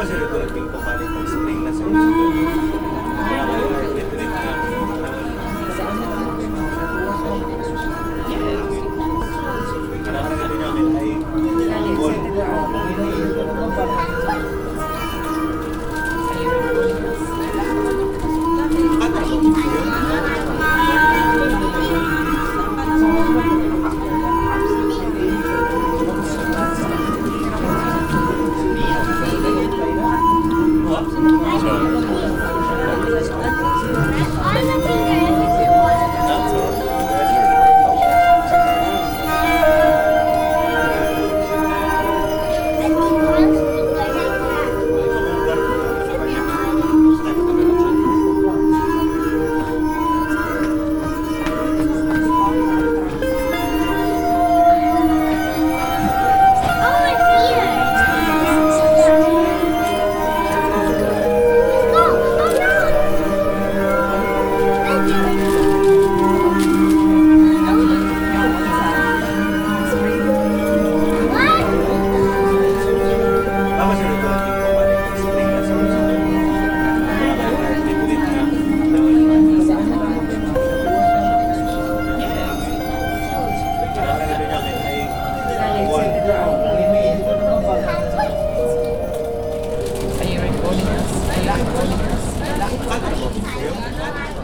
ba sila doon? Pagpapalik pag spring na sa Tá.